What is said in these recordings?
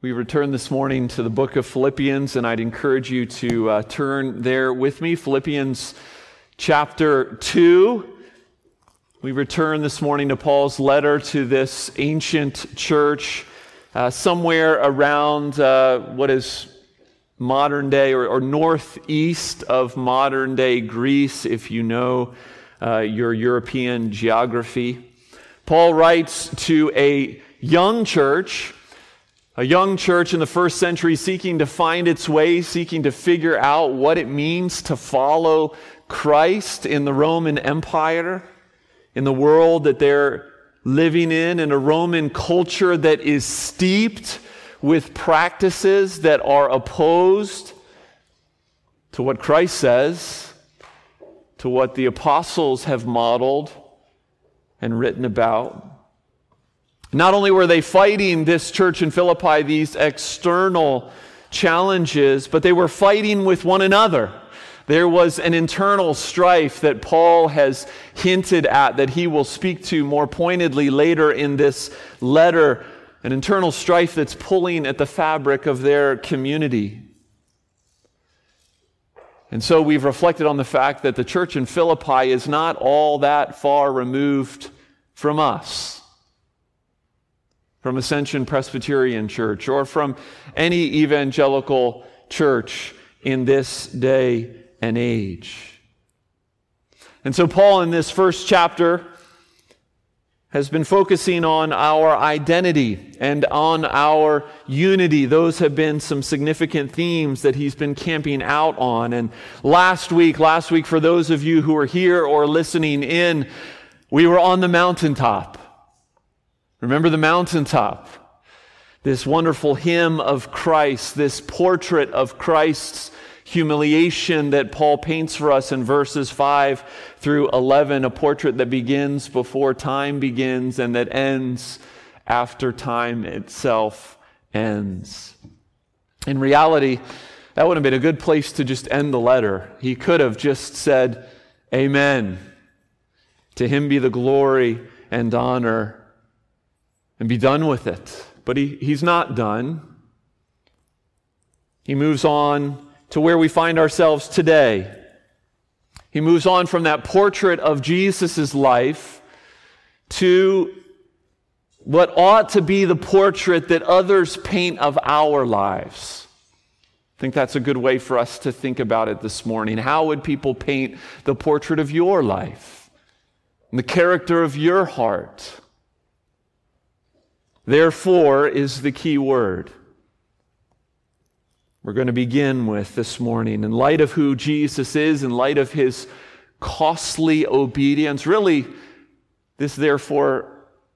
We return this morning to the book of Philippians, and I'd encourage you to uh, turn there with me. Philippians chapter 2. We return this morning to Paul's letter to this ancient church, uh, somewhere around uh, what is modern day or, or, northeast of modern day Greece, if you know uh, your European geography. Paul writes to a young church a young church in the first century seeking to find its way, seeking to figure out what it means to follow Christ in the Roman Empire, in the world that they're living in, in a Roman culture that is steeped with practices that are opposed to what Christ says, to what the apostles have modeled and written about. Not only were they fighting this church in Philippi, these external challenges, but they were fighting with one another. There was an internal strife that Paul has hinted at that he will speak to more pointedly later in this letter, an internal strife that's pulling at the fabric of their community. And so we've reflected on the fact that the church in Philippi is not all that far removed from us from Ascension Presbyterian Church or from any evangelical church in this day and age. And so, Paul, in this first chapter, has been focusing on our identity and on our unity. Those have been some significant themes that he's been camping out on. And last week, last week, for those of you who are here or listening in, we were on the mountaintop. Remember the mountaintop, this wonderful hymn of Christ, this portrait of Christ's humiliation that Paul paints for us in verses 5 through 11, a portrait that begins before time begins and that ends after time itself ends. In reality, that would have been a good place to just end the letter. He could have just said, Amen. To him be the glory and honor and be done with it. But he, he's not done. He moves on to where we find ourselves today. He moves on from that portrait of Jesus' life to what ought to be the portrait that others paint of our lives. I think that's a good way for us to think about it this morning. How would people paint the portrait of your life and the character of your heart? Therefore is the key word. We're going to begin with this morning. In light of who Jesus is, in light of his costly obedience, really, this therefore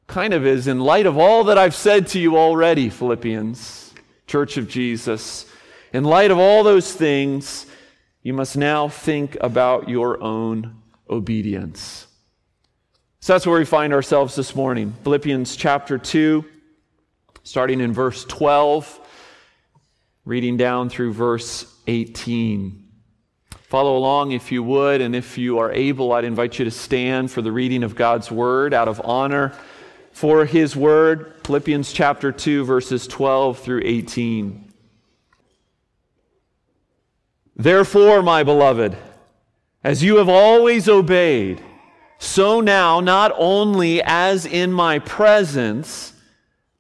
kind of is in light of all that I've said to you already, Philippians, Church of Jesus. In light of all those things, you must now think about your own obedience. So that's where we find ourselves this morning. Philippians chapter 2 starting in verse 12, reading down through verse 18. Follow along if you would, and if you are able, I'd invite you to stand for the reading of God's word out of honor for his word. Philippians chapter 2, verses 12 through 18. Therefore, my beloved, as you have always obeyed, so now, not only as in my presence,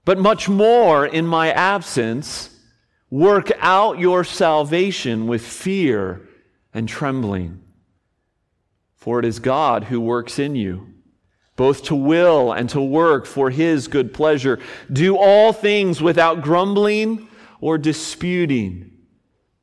but much more in my absence, work out your salvation with fear and trembling. For it is God who works in you, both to will and to work for his good pleasure. Do all things without grumbling or disputing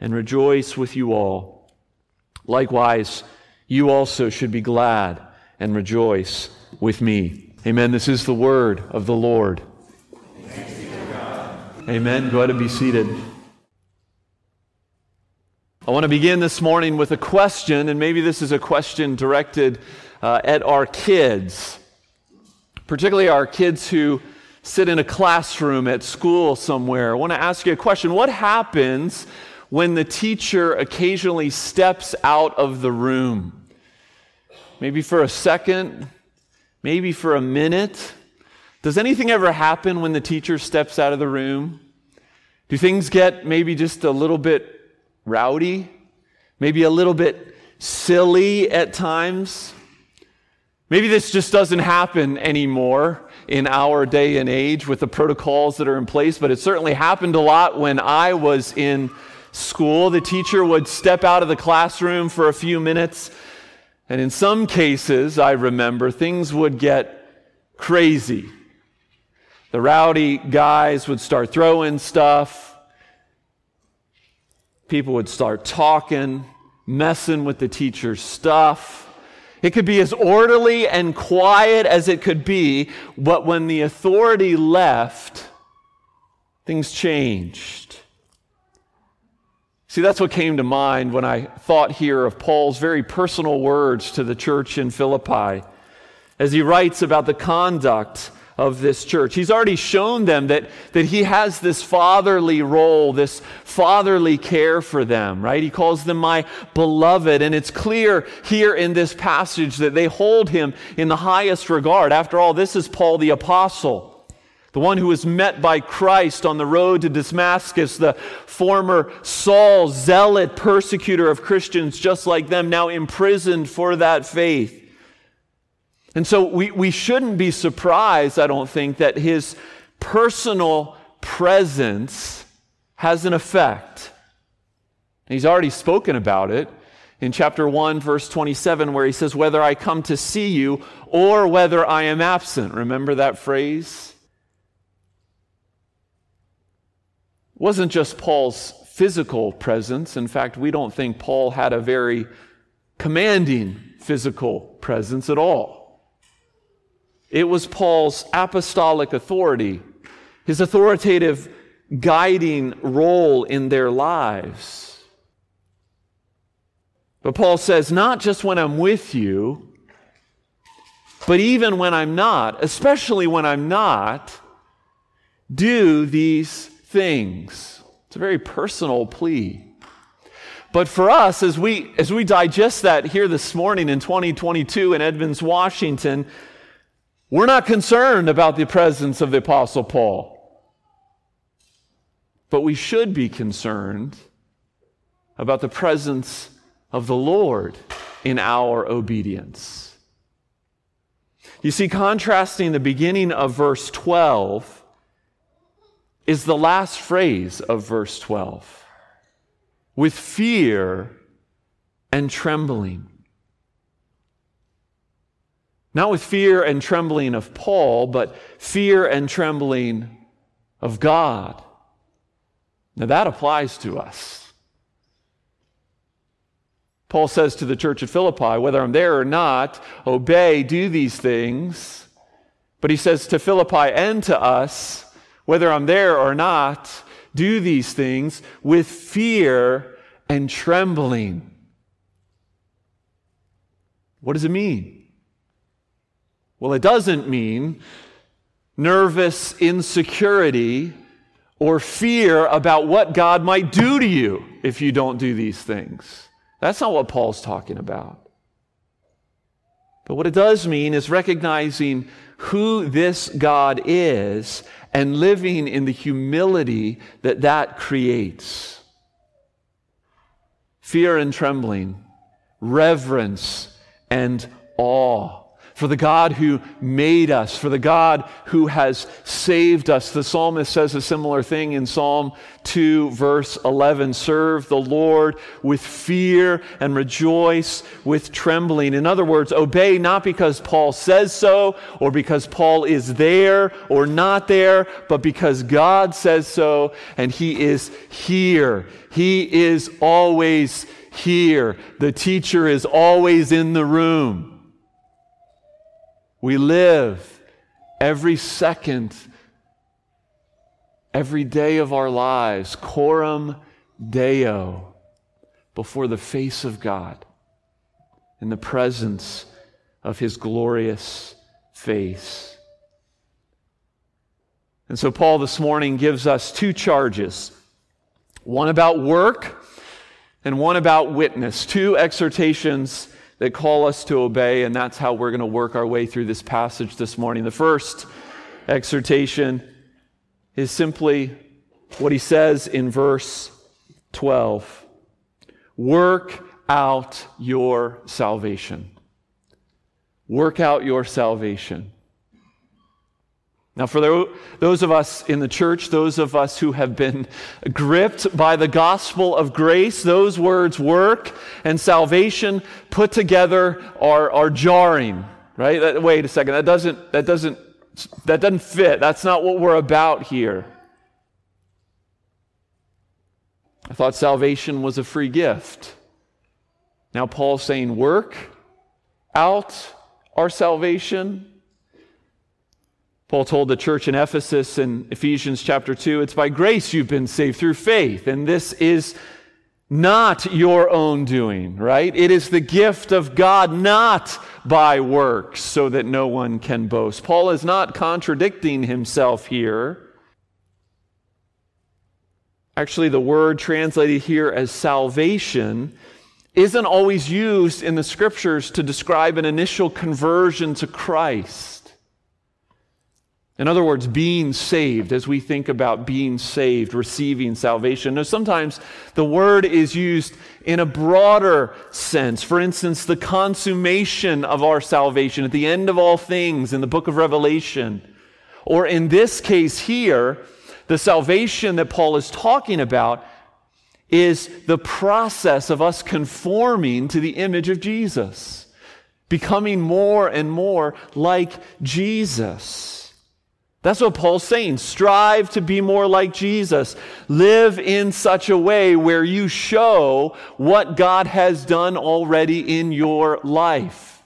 and rejoice with you all. Likewise, you also should be glad and rejoice with me. Amen. This is the word of the Lord. Amen. Go ahead and be seated. I want to begin this morning with a question, and maybe this is a question directed uh, at our kids, particularly our kids who sit in a classroom at school somewhere. I want to ask you a question. What happens when the teacher occasionally steps out of the room? Maybe for a second, maybe for a minute. Does anything ever happen when the teacher steps out of the room? Do things get maybe just a little bit rowdy, maybe a little bit silly at times. Maybe this just doesn't happen anymore in our day and age with the protocols that are in place, but it certainly happened a lot when I was in school. The teacher would step out of the classroom for a few minutes, and in some cases, I remember, things would get crazy. The rowdy guys would start throwing stuff. People would start talking, messing with the teacher's stuff. It could be as orderly and quiet as it could be, but when the authority left, things changed. See, that's what came to mind when I thought here of Paul's very personal words to the church in Philippi as he writes about the conduct of this church. He's already shown them that, that he has this fatherly role, this fatherly care for them, right? He calls them my beloved. And it's clear here in this passage that they hold him in the highest regard. After all, this is Paul the apostle. The one who was met by Christ on the road to Damascus, the former Saul, zealot persecutor of Christians just like them, now imprisoned for that faith. And so we, we shouldn't be surprised, I don't think, that his personal presence has an effect. He's already spoken about it in chapter 1, verse 27, where he says, Whether I come to see you or whether I am absent. Remember that phrase? It wasn't just Paul's physical presence. In fact, we don't think Paul had a very commanding physical presence at all. It was Paul's apostolic authority, his authoritative guiding role in their lives. But Paul says, not just when I'm with you, but even when I'm not, especially when I'm not, do these things. It's a very personal plea. But for us, as we, as we digest that here this morning in 2022 in Edmonds, Washington, we're not concerned about the presence of the Apostle Paul. But we should be concerned about the presence of the Lord in our obedience. You see, contrasting the beginning of verse 12 is the last phrase of verse 12 with fear and trembling. Not with fear and trembling of Paul, but fear and trembling of God. Now that applies to us. Paul says to the church at Philippi, whether I'm there or not, obey, do these things. But he says to Philippi and to us, whether I'm there or not, do these things with fear and trembling. What does it mean? Well, it doesn't mean nervous insecurity or fear about what God might do to you if you don't do these things. That's not what Paul's talking about. But what it does mean is recognizing who this God is and living in the humility that that creates. Fear and trembling, reverence and awe for the God who made us, for the God who has saved us. The psalmist says a similar thing in Psalm 2, verse 11 Serve the Lord with fear and rejoice with trembling. In other words, obey not because Paul says so or because Paul is there or not there, but because God says so and he is here. He is always here. The teacher is always in the room. We live every second every day of our lives, coram deo, before the face of God, in the presence of his glorious face. And so, Paul this morning gives us two charges one about work and one about witness, two exhortations that call us to obey, and that's how we're going to work our way through this passage this morning. The first exhortation is simply what he says in verse 12 Work out your salvation. Work out your salvation. Now, for those of us in the church, those of us who have been gripped by the gospel of grace, those words, work and salvation, put together are, are jarring, right? That, wait a second, that doesn't, that, doesn't, that doesn't fit. That's not what we're about here. I thought salvation was a free gift. Now, Paul's saying, work out our salvation. Paul told the church in Ephesus in Ephesians chapter 2 it's by grace you've been saved through faith, and this is not your own doing, right? It is the gift of God, not by works, so that no one can boast. Paul is not contradicting himself here. Actually, the word translated here as salvation isn't always used in the scriptures to describe an initial conversion to Christ. In other words, being saved, as we think about being saved, receiving salvation. Now, sometimes the word is used in a broader sense. For instance, the consummation of our salvation at the end of all things in the book of Revelation. Or in this case here, the salvation that Paul is talking about is the process of us conforming to the image of Jesus, becoming more and more like Jesus. That's what Paul's saying. Strive to be more like Jesus. Live in such a way where you show what God has done already in your life.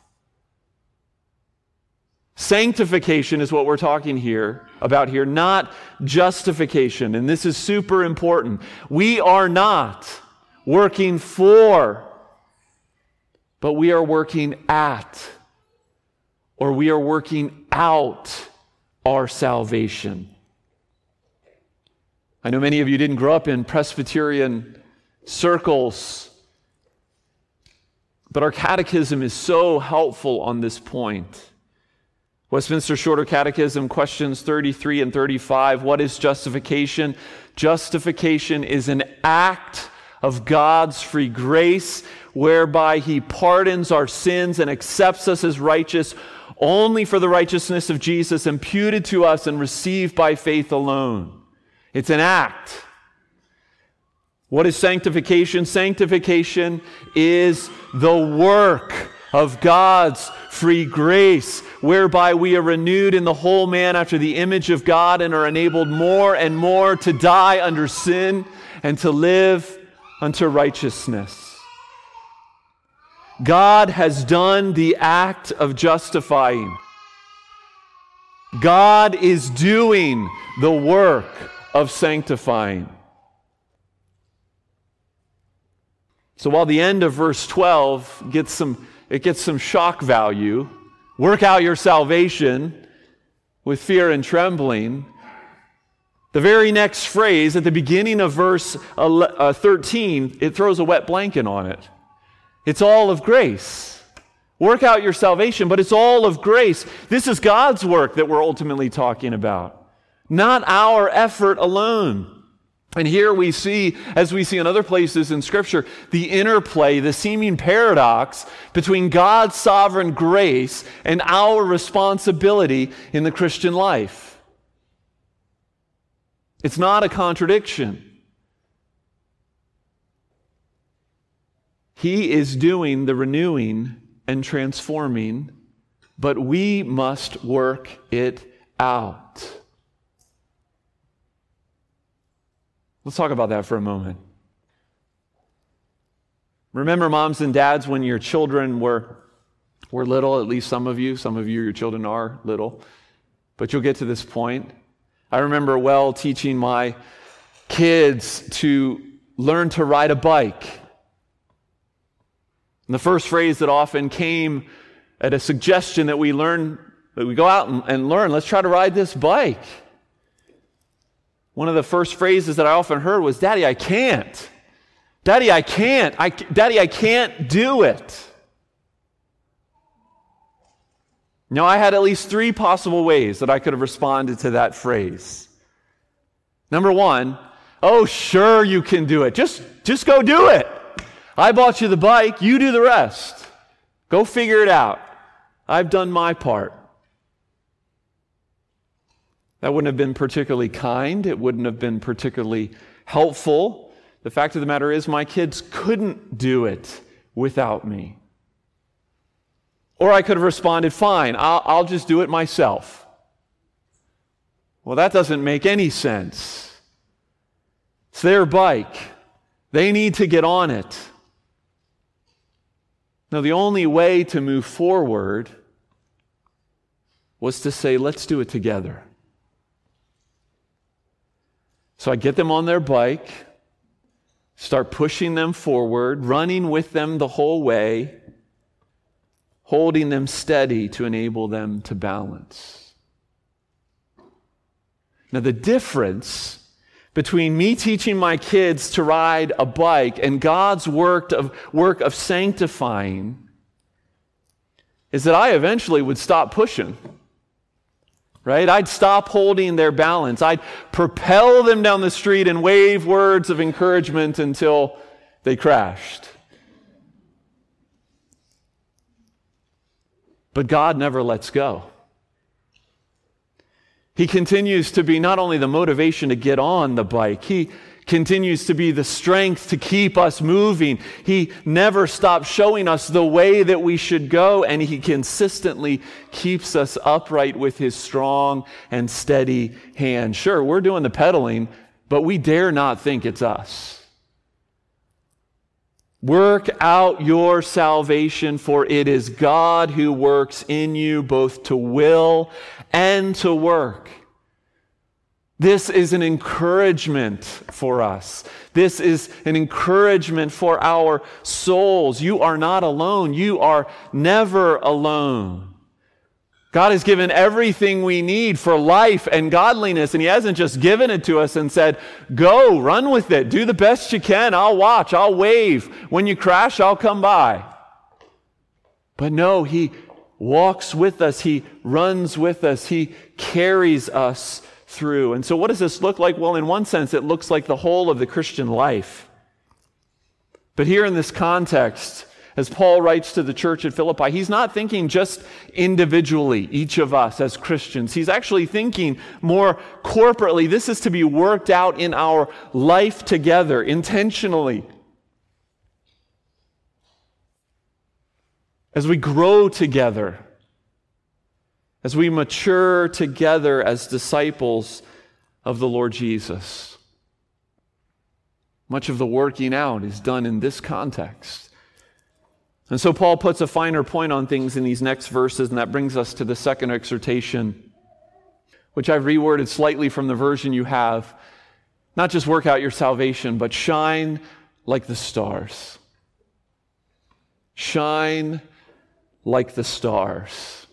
Sanctification is what we're talking here about here, not justification. And this is super important. We are not working for, but we are working at, or we are working out our salvation. I know many of you didn't grow up in Presbyterian circles, but our catechism is so helpful on this point. Westminster Shorter Catechism, questions 33 and 35. What is justification? Justification is an act of God's free grace whereby He pardons our sins and accepts us as righteous only for the righteousness of Jesus imputed to us and received by faith alone. It's an act. What is sanctification? Sanctification is the work of God's free grace, whereby we are renewed in the whole man after the image of God and are enabled more and more to die under sin and to live unto righteousness. God has done the act of justifying. God is doing the work of sanctifying. So while the end of verse 12 gets some, it gets some shock value, work out your salvation with fear and trembling. The very next phrase at the beginning of verse uh, 13, it throws a wet blanket on it. It's all of grace. Work out your salvation, but it's all of grace. This is God's work that we're ultimately talking about, not our effort alone. And here we see, as we see in other places in Scripture, the interplay, the seeming paradox between God's sovereign grace and our responsibility in the Christian life. It's not a contradiction. He is doing the renewing and transforming, but we must work it out. Let's talk about that for a moment. Remember, moms and dads, when your children were, were little, at least some of you, some of you, your children are little, but you'll get to this point. I remember well teaching my kids to learn to ride a bike. And the first phrase that often came at a suggestion that we learn, that we go out and, and learn, let's try to ride this bike. One of the first phrases that I often heard was, Daddy, I can't. Daddy, I can't. I, Daddy, I can't do it. Now, I had at least three possible ways that I could have responded to that phrase. Number one, oh, sure, you can do it. Just, just go do it. I bought you the bike, you do the rest. Go figure it out. I've done my part. That wouldn't have been particularly kind. It wouldn't have been particularly helpful. The fact of the matter is, my kids couldn't do it without me. Or I could have responded, fine, I'll, I'll just do it myself. Well, that doesn't make any sense. It's their bike, they need to get on it. Now, the only way to move forward was to say, let's do it together. So I get them on their bike, start pushing them forward, running with them the whole way holding them steady to enable them to balance. Now, the difference between me teaching my kids to ride a bike and God's work of, work of sanctifying is that I eventually would stop pushing. Right? I'd stop holding their balance. I'd propel them down the street and wave words of encouragement until they crashed. But God never lets go. He continues to be not only the motivation to get on the bike, He continues to be the strength to keep us moving. He never stops showing us the way that we should go, and He consistently keeps us upright with His strong and steady hand. Sure, we're doing the pedaling, but we dare not think it's us. Work out your salvation, for it is God who works in you both to will and to work. This is an encouragement for us. This is an encouragement for our souls. You are not alone. You are never alone. God has given everything we need for life and godliness, and He hasn't just given it to us and said, Go, run with it, do the best you can, I'll watch, I'll wave. When you crash, I'll come by. But no, He walks with us, He runs with us, He carries us through. And so, what does this look like? Well, in one sense, it looks like the whole of the Christian life. But here in this context, as Paul writes to the church at Philippi, he's not thinking just individually, each of us as Christians. He's actually thinking more corporately. This is to be worked out in our life together, intentionally. As we grow together, as we mature together as disciples of the Lord Jesus. Much of the working out is done in this context. And so Paul puts a finer point on things in these next verses, and that brings us to the second exhortation, which I've reworded slightly from the version you have. Not just work out your salvation, but shine like the stars. Shine like the stars.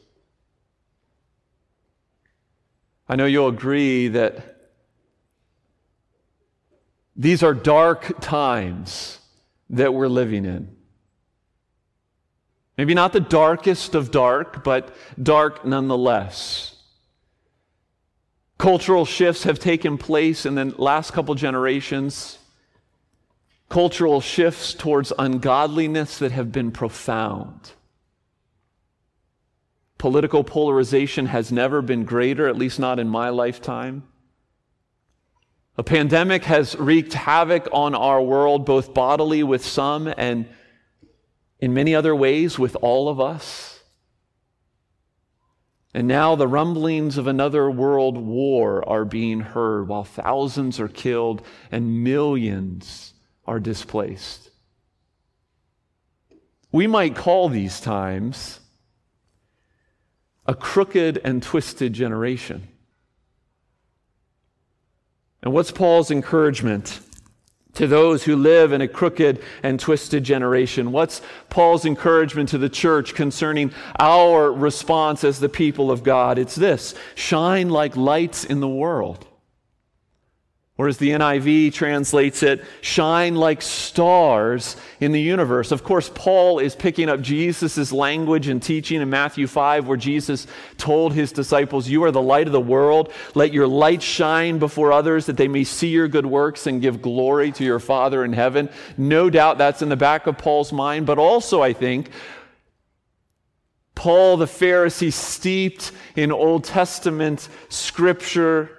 I know you'll agree that these are dark times that we're living in. Maybe not the darkest of dark, but dark nonetheless. Cultural shifts have taken place in the last couple generations. Cultural shifts towards ungodliness that have been profound. Political polarization has never been greater, at least not in my lifetime. A pandemic has wreaked havoc on our world, both bodily with some and in many other ways with all of us. And now the rumblings of another world war are being heard while thousands are killed and millions are displaced. We might call these times a crooked and twisted generation. And what's Paul's encouragement? To those who live in a crooked and twisted generation? What's Paul's encouragement to the church concerning our response as the people of God? It's this shine like lights in the world. Or as the NIV translates it, shine like stars in the universe. Of course, Paul is picking up Jesus' language and teaching in Matthew 5, where Jesus told his disciples, You are the light of the world. Let your light shine before others that they may see your good works and give glory to your Father in heaven. No doubt that's in the back of Paul's mind, but also, I think, Paul the Pharisee, steeped in Old Testament scripture,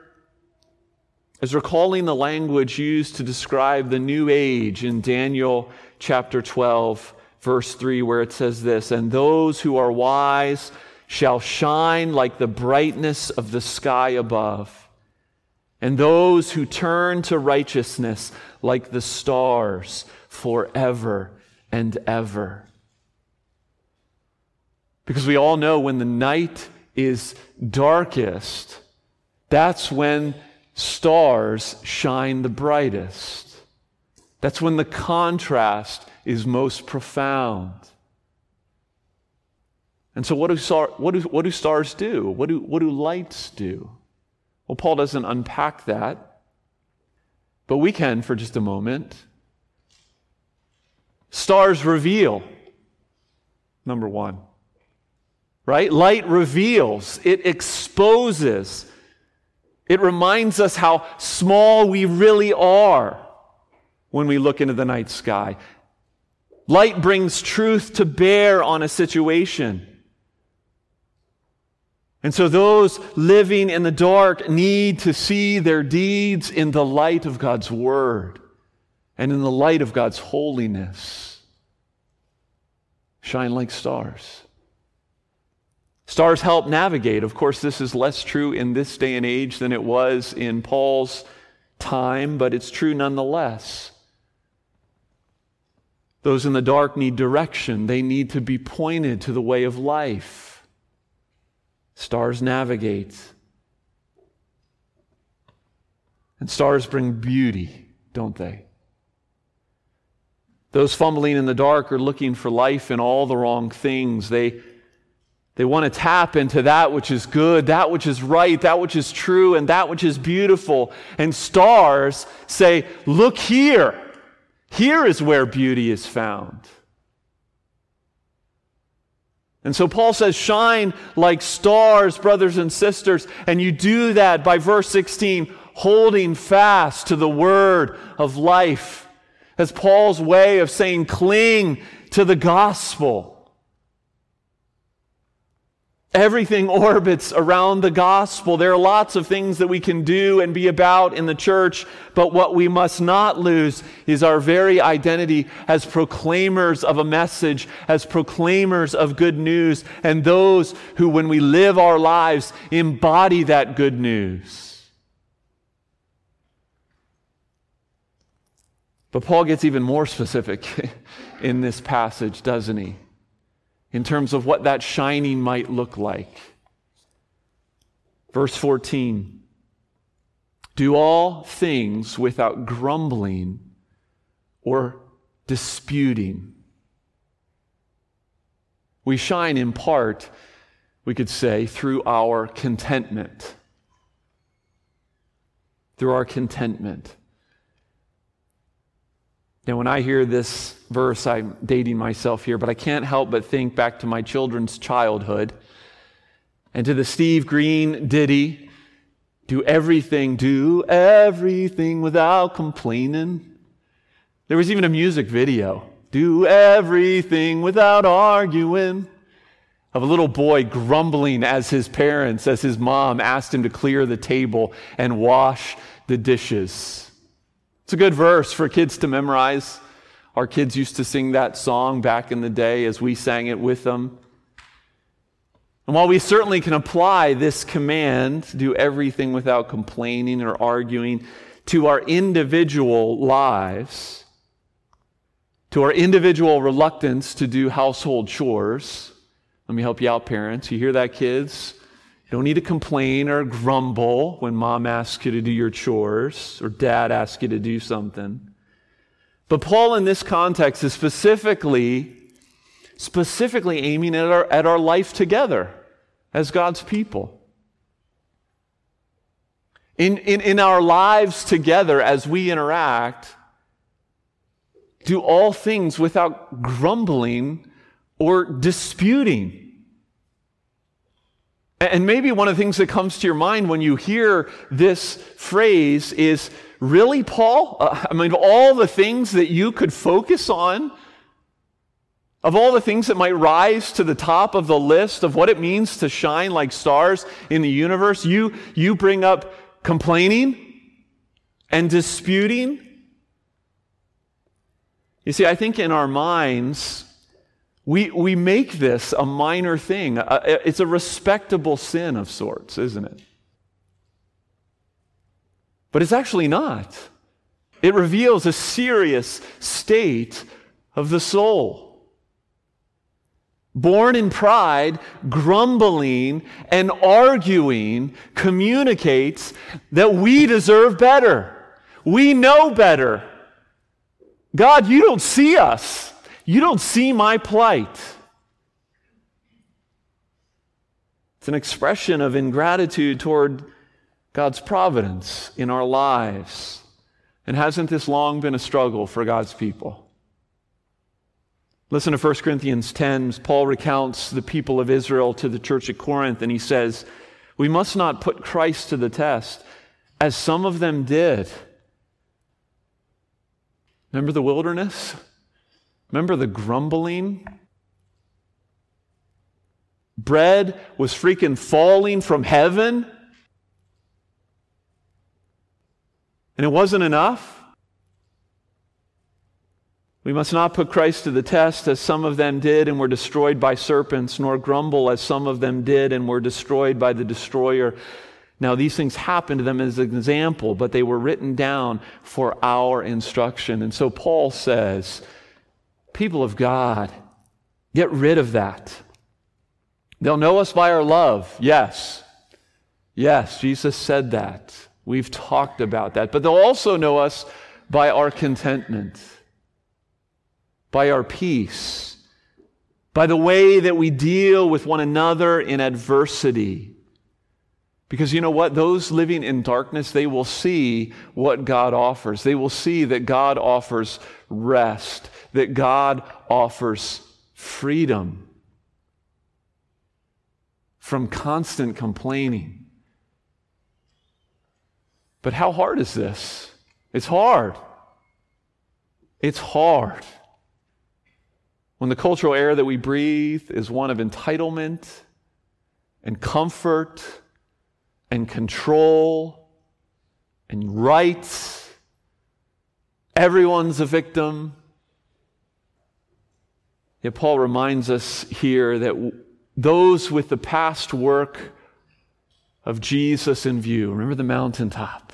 is recalling the language used to describe the new age in Daniel chapter 12, verse 3, where it says this And those who are wise shall shine like the brightness of the sky above, and those who turn to righteousness like the stars forever and ever. Because we all know when the night is darkest, that's when stars shine the brightest. That's when the contrast is most profound. And so, what do, star, what do, what do stars do? What do, what do lights do? Well, Paul doesn't unpack that, but we can for just a moment. Stars reveal, number one. Right? Light reveals, it exposes. It reminds us how small we really are when we look into the night sky. Light brings truth to bear on a situation. And so those living in the dark need to see their deeds in the light of God's Word and in the light of God's holiness. Shine like stars. Stars help navigate. Of course, this is less true in this day and age than it was in Paul's time, but it's true nonetheless. Those in the dark need direction, they need to be pointed to the way of life. Stars navigate. And stars bring beauty, don't they? Those fumbling in the dark are looking for life in all the wrong things. They they want to tap into that which is good, that which is right, that which is true, and that which is beautiful. And stars say, Look here. Here is where beauty is found. And so Paul says, Shine like stars, brothers and sisters. And you do that by verse 16, holding fast to the word of life. As Paul's way of saying, Cling to the gospel. Everything orbits around the gospel. There are lots of things that we can do and be about in the church, but what we must not lose is our very identity as proclaimers of a message, as proclaimers of good news, and those who, when we live our lives, embody that good news. But Paul gets even more specific in this passage, doesn't he? In terms of what that shining might look like. Verse 14 Do all things without grumbling or disputing. We shine in part, we could say, through our contentment. Through our contentment. Now, when I hear this verse, I'm dating myself here, but I can't help but think back to my children's childhood and to the Steve Green ditty do everything, do everything without complaining. There was even a music video do everything without arguing of a little boy grumbling as his parents, as his mom asked him to clear the table and wash the dishes. It's a good verse for kids to memorize. Our kids used to sing that song back in the day as we sang it with them. And while we certainly can apply this command, do everything without complaining or arguing, to our individual lives, to our individual reluctance to do household chores, let me help you out, parents. You hear that, kids? You don't need to complain or grumble when mom asks you to do your chores or dad asks you to do something. But Paul, in this context, is specifically, specifically aiming at our, at our life together as God's people. In, in, in our lives together as we interact, do all things without grumbling or disputing. And maybe one of the things that comes to your mind when you hear this phrase is really, Paul? Uh, I mean, all the things that you could focus on, of all the things that might rise to the top of the list of what it means to shine like stars in the universe, you, you bring up complaining and disputing. You see, I think in our minds, we, we make this a minor thing. It's a respectable sin of sorts, isn't it? But it's actually not. It reveals a serious state of the soul. Born in pride, grumbling and arguing communicates that we deserve better. We know better. God, you don't see us. You don't see my plight. It's an expression of ingratitude toward God's providence in our lives. And hasn't this long been a struggle for God's people? Listen to 1 Corinthians 10. Paul recounts the people of Israel to the church at Corinth, and he says, We must not put Christ to the test, as some of them did. Remember the wilderness? Remember the grumbling? Bread was freaking falling from heaven. And it wasn't enough. We must not put Christ to the test as some of them did and were destroyed by serpents, nor grumble as some of them did and were destroyed by the destroyer. Now, these things happened to them as an example, but they were written down for our instruction. And so Paul says, People of God, get rid of that. They'll know us by our love. Yes. Yes, Jesus said that. We've talked about that. But they'll also know us by our contentment, by our peace, by the way that we deal with one another in adversity. Because you know what? Those living in darkness, they will see what God offers. They will see that God offers rest that God offers freedom from constant complaining. But how hard is this? It's hard. It's hard. When the cultural air that we breathe is one of entitlement and comfort and control and rights, everyone's a victim. Yet Paul reminds us here that those with the past work of Jesus in view, remember the mountaintop.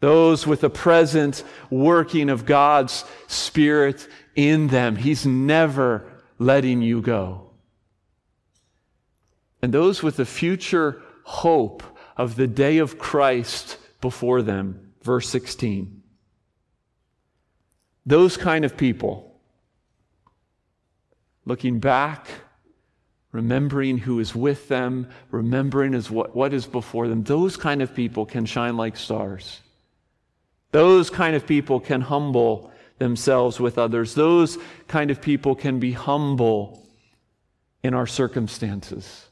Those with the present working of God's Spirit in them, He's never letting you go. And those with the future hope of the day of Christ before them, verse 16. Those kind of people looking back, remembering who is with them, remembering is what, what is before them. Those kind of people can shine like stars. Those kind of people can humble themselves with others. Those kind of people can be humble in our circumstances.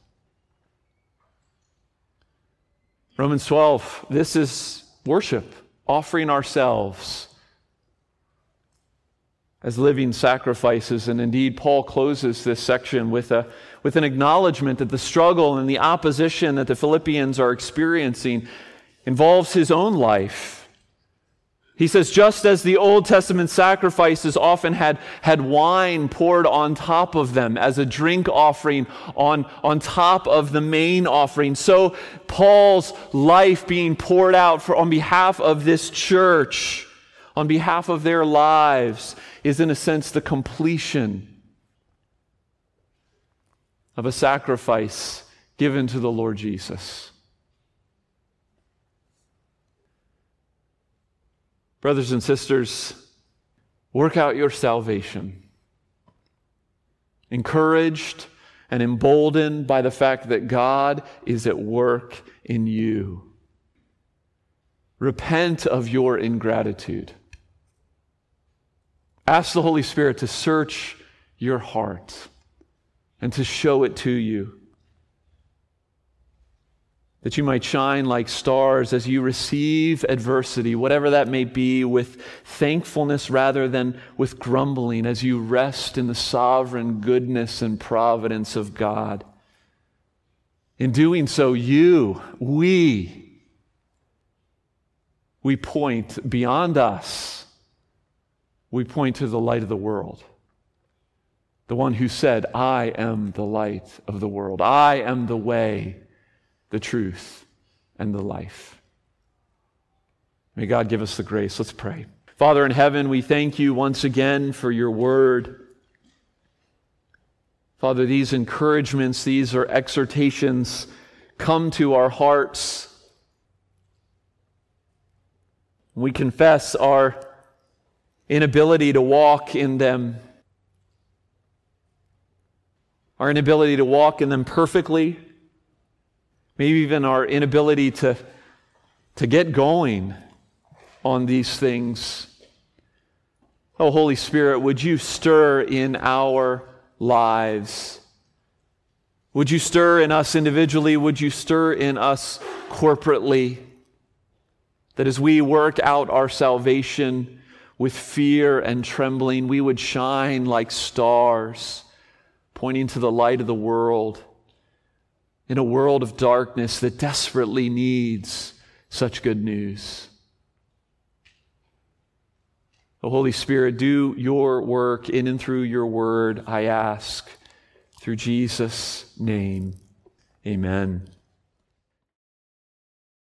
Romans 12, this is worship, offering ourselves as living sacrifices. And indeed, Paul closes this section with, a, with an acknowledgement that the struggle and the opposition that the Philippians are experiencing involves his own life. He says, just as the Old Testament sacrifices often had, had wine poured on top of them as a drink offering on, on top of the main offering, so Paul's life being poured out for, on behalf of this church, on behalf of their lives, is, in a sense, the completion of a sacrifice given to the Lord Jesus. Brothers and sisters, work out your salvation. Encouraged and emboldened by the fact that God is at work in you. Repent of your ingratitude. Ask the Holy Spirit to search your heart and to show it to you that you might shine like stars as you receive adversity, whatever that may be, with thankfulness rather than with grumbling, as you rest in the sovereign goodness and providence of God. In doing so, you, we, we point beyond us. We point to the light of the world. The one who said, I am the light of the world. I am the way the truth, and the life. May God give us the grace. Let's pray. Father in heaven, we thank you once again for your word. Father, these encouragements, these are exhortations come to our hearts. We confess our inability to walk in them, our inability to walk in them perfectly maybe even our inability to, to get going on these things. Oh, Holy Spirit, would you stir in our lives? Would you stir in us individually? Would you stir in us corporately? That as we work out our salvation with fear and trembling, we would shine like stars, pointing to the light of the world in a world of darkness that desperately needs such good news. The Holy Spirit, do your work in and through your word, I ask. Through Jesus' name, amen.